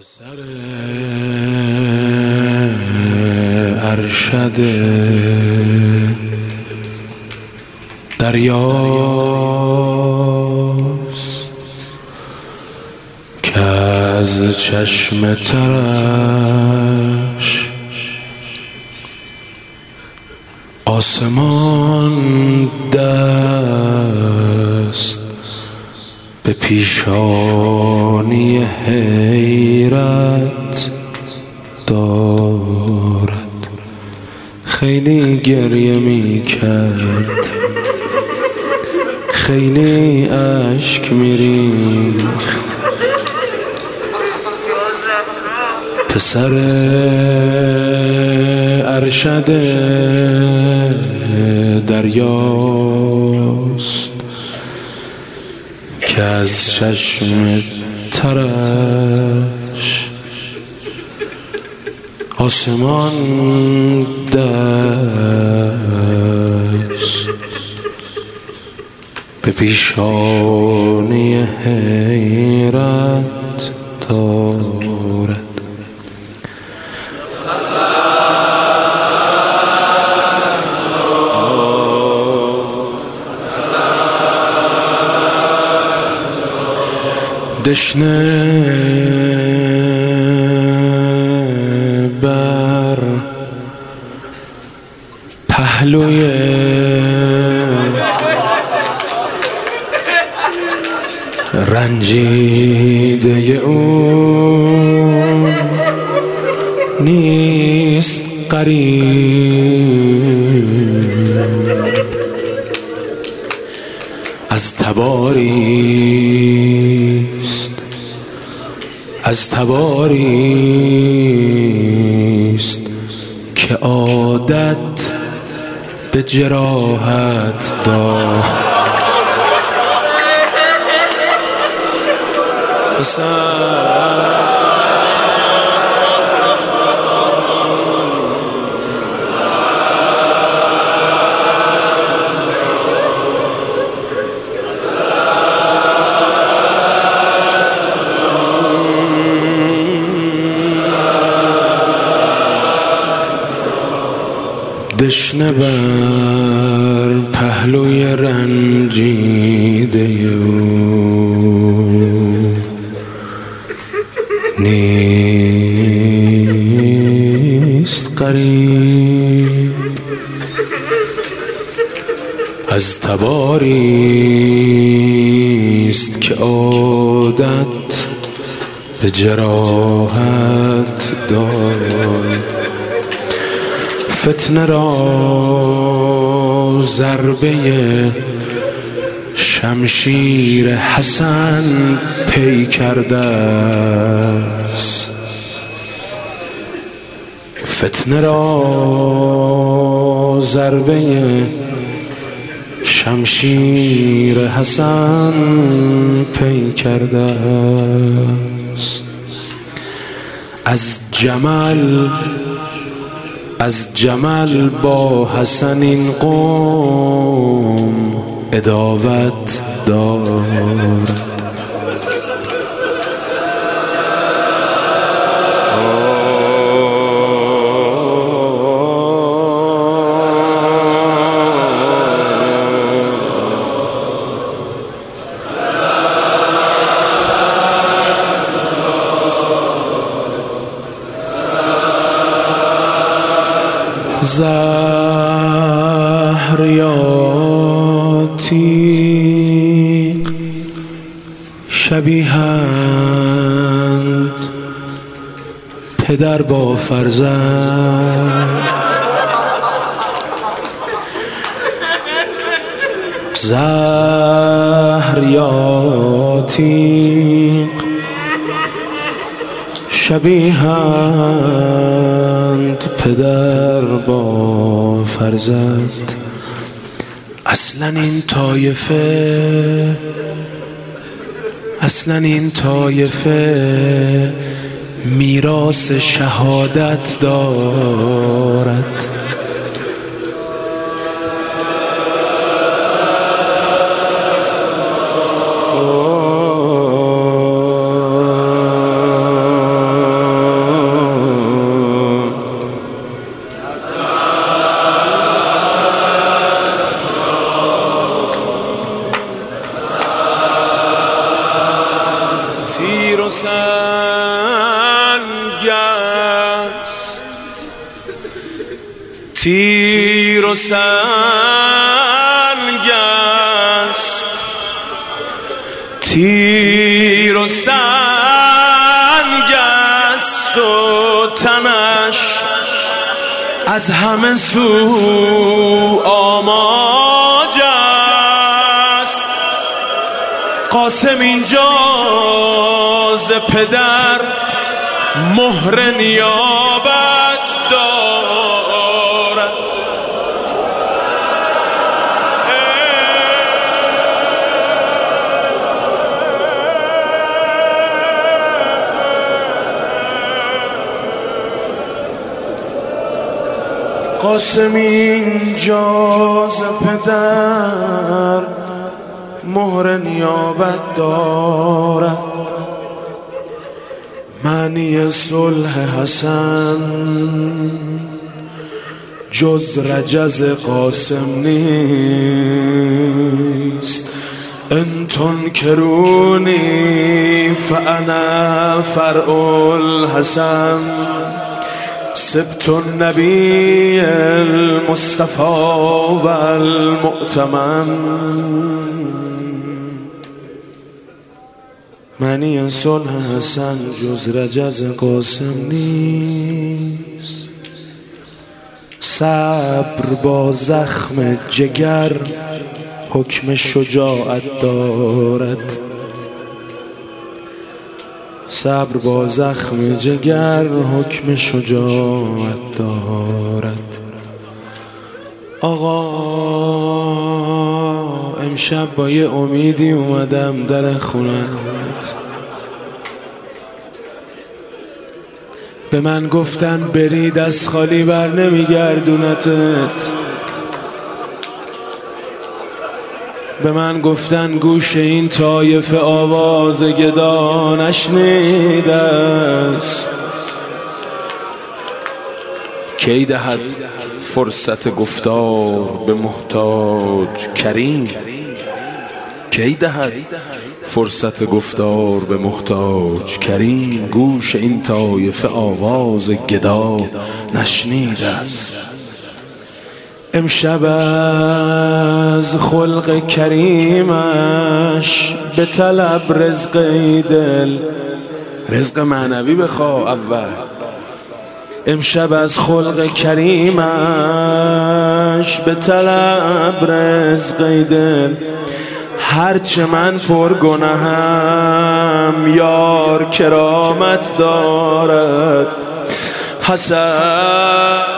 سر ارشد دریاست که از چشم ترش آسمان دست به پیشانی حیرت دارد. خیلی گریه می کرد خیلی اشک می ریخت پسر ارشد دریاست که از چشم ترش. آسمان دست. به پیشانی حیرت دشنه بر پهلوی رنجیده او نیست قریب. از تباریست از تباریست که عادت به جراحت دار. دشنه بر پهلوی رنجیده او. نیست قریب از تباریست که عادت به جراحت دارد. فتنه را ضربه شمشیر حسن پی کرده است. فتنه را ضربه شمشیر حسن پی کرده است. از جمل از جمل با حسن این قوم اداوت دارد زهر یا تیق شبیهند پدر با فرزند. زهر یا تیق شبیهند پدر با فرزند. اصلا این طایفه اصلا این طایفه میراث شهادت دارد. تیر و سنگ است. تیر و سنگ است و تنش از همه سو آماج است. قاسم اینجا ز پدر مهر نیابت قاسم اینجا ز پدر مهر نیابت دارد. معنی صلح حسن جز رجز قاسم نیست. انتون کرونی فانا فرع الحسن سبت النبی المصطفى و معنی صلح حسن جز رجز قاسم نیست. صبر با زخم جگر حکم شجاعت دارد. صبر با زخم جگر حکم شجاعت دارد. آقا امشب با یه امیدی اومدم در خونت. به من گفتن برید از خالی بر نمیگردونتت. به من گفتن گوش این طایف آواز گدا نشنیده است کی دهد فرصت گفتار به محتاج کریم؟ کی دهد فرصت گفتار به محتاج کریم؟ گوش این طایفه آواز گدا نشنیده است امشب از خلق کریمش به طلب رزق دل. رزق معنوی بخوا اول. امشب از خلق کریمش به طلب رزق دل. هرچه من پر گناهم یار کرامت دارد. حسن